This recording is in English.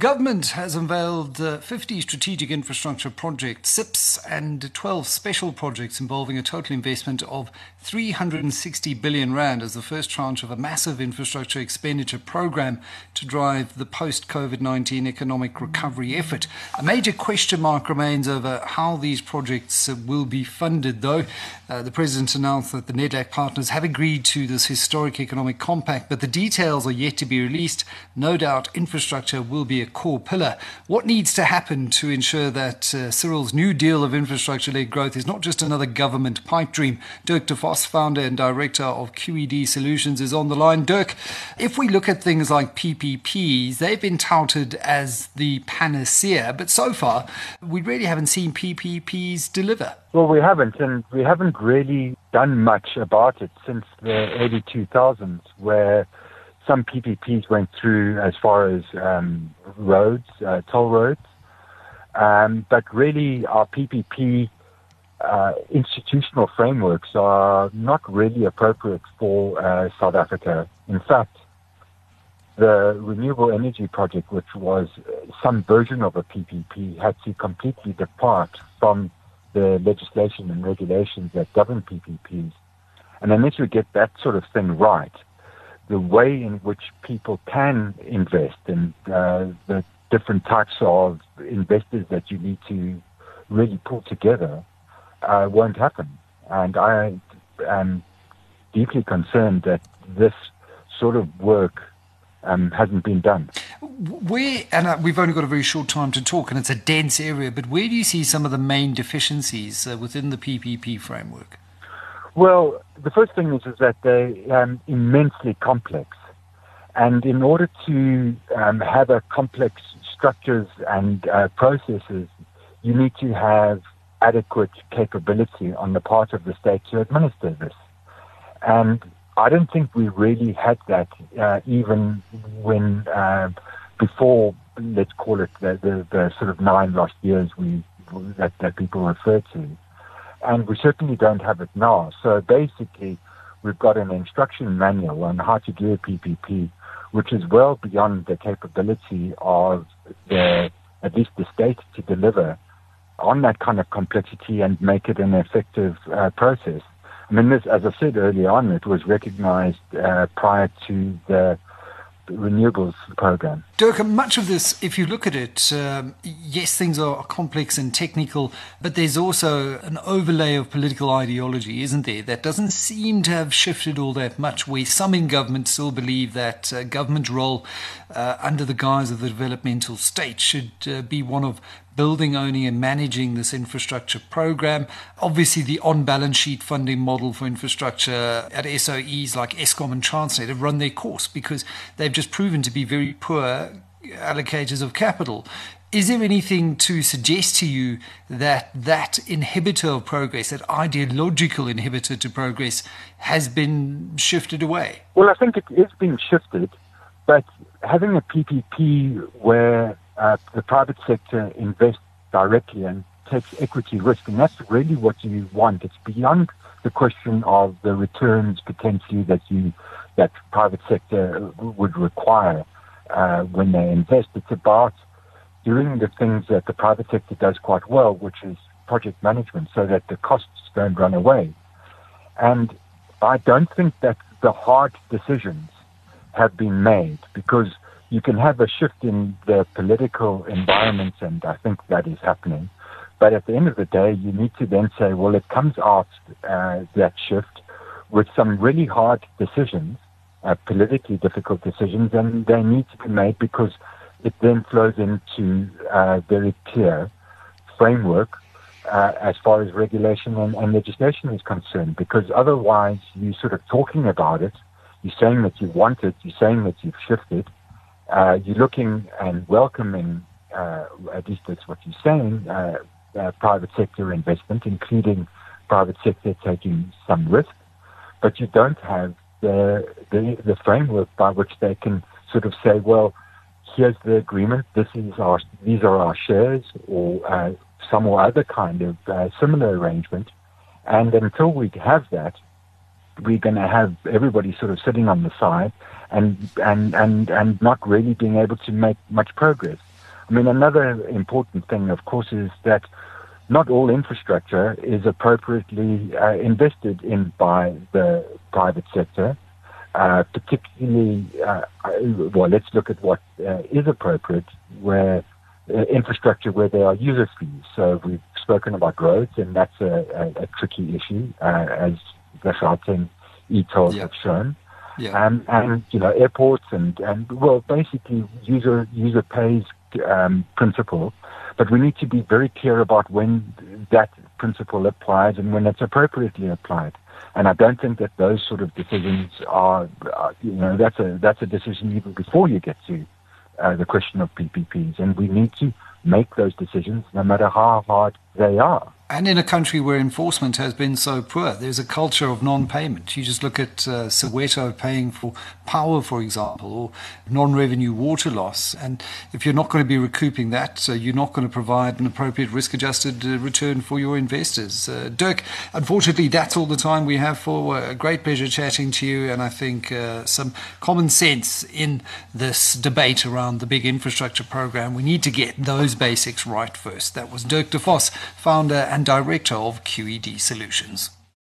Government has unveiled uh, 50 strategic infrastructure projects, SIPs, and 12 special projects involving a total investment of 360 billion rand as the first tranche of a massive infrastructure expenditure program to drive the post-COVID-19 economic recovery effort. A major question mark remains over how these projects uh, will be funded, though. Uh, the president announced that the NEDLAC partners have agreed to this historic economic compact, but the details are yet to be released. No doubt infrastructure will be a core pillar. What needs to happen to ensure that uh, Cyril's new deal of infrastructure led growth is not just another government pipe dream? Dirk de Vos, founder and director of QED Solutions, is on the line. Dirk, if we look at things like PPPs, they've been touted as the panacea, but so far we really haven't seen PPPs deliver. Well, we haven't, and we haven't really done much about it since the early 2000s, where some PPPs went through as far as um, roads, uh, toll roads. Um, but really, our PPP uh, institutional frameworks are not really appropriate for uh, South Africa. In fact, the renewable energy project, which was some version of a PPP, had to completely depart from the legislation and regulations that govern PPPs. And unless we get that sort of thing right, the way in which people can invest and uh, the different types of investors that you need to really pull together uh, won't happen. And I am deeply concerned that this sort of work um, hasn't been done. Where, and uh, we've only got a very short time to talk, and it's a dense area, but where do you see some of the main deficiencies uh, within the PPP framework? Well, the first thing is, is that they're immensely complex. And in order to um, have a complex structures and uh, processes, you need to have adequate capability on the part of the state to administer this. And I don't think we really had that uh, even when uh, before, let's call it the, the, the, sort of nine lost years we that, that people refer to and we certainly don't have it now. So basically, we've got an instruction manual on how to do a PPP, which is well beyond the capability of the at least the state to deliver on that kind of complexity and make it an effective uh, process. I mean, this, as I said earlier on, it was recognized uh, prior to the renewables program. Dirk, much of this, if you look at it, um, yes, things are complex and technical, but there's also an overlay of political ideology, isn't there? That doesn't seem to have shifted all that much, where some in government still believe that uh, government role uh, under the guise of the developmental state should uh, be one of building, owning, and managing this infrastructure program. Obviously, the on balance sheet funding model for infrastructure at SOEs like Eskom and Transnet have run their course because they've just proven to be very poor allocators of capital. Is there anything to suggest to you that that inhibitor of progress, that ideological inhibitor to progress, has been shifted away? Well, I think it is being shifted, but having a PPP where uh, the private sector invests directly and takes equity risk, and that's really what you want. It's beyond the question of the returns potentially that you that private sector would require uh, when they invest. It's about doing the things that the private sector does quite well, which is project management, so that the costs don't run away. And I don't think that the hard decisions have been made because you can have a shift in the political environment, and I think that is happening. But at the end of the day, you need to then say, well, it comes out uh, that shift with some really hard decisions, uh, politically difficult decisions, and they need to be made because it then flows into a very clear framework uh, as far as regulation and, and, legislation is concerned. Because otherwise, you're sort of talking about it, you're saying that you want it, you're saying that you've shifted, uh, you're looking and welcoming, uh, at least that's what you're saying, uh, uh, private sector investment, including private sector taking some risk, but you don't have the, the, the framework by which they can sort of say, well, here's the agreement, this is our, these are our shares, or uh, some or other kind of uh, similar arrangement. And until we have that, we're going to have everybody sort of sitting on the side and, and, and, and not really being able to make much progress. I mean, another important thing, of course, is that not all infrastructure is appropriately uh, invested in by the private sector. Uh, particularly, uh, well, let's look at what uh, is appropriate, where uh, infrastructure where there are user fees. So we've spoken about roads, and that's a, a, a tricky issue, uh, as the Gauteng e-tolls yeah. have shown. Yeah. Um, and you know, airports and, and well, basically user user pays um, principle. But we need to be very clear about when that principle applies and when it's appropriately applied. And I don't think that those sort of decisions are, are you know, that's a that's a decision even before you get to uh, the question of PPPs. And we need to make those decisions, no matter how hard they are. And in a country where enforcement has been so poor, there's a culture of non payment. You just look at uh, Soweto paying for power, for example, or non revenue water loss. And if you're not going to be recouping that, so you're not going to provide an appropriate risk adjusted uh, return for your investors. Uh, Dirk, unfortunately, that's all the time we have for. A great pleasure chatting to you. And I think uh, some common sense in this debate around the big infrastructure program. We need to get those basics right first. That was Dirk De Vos, founder and Director of QED Solutions.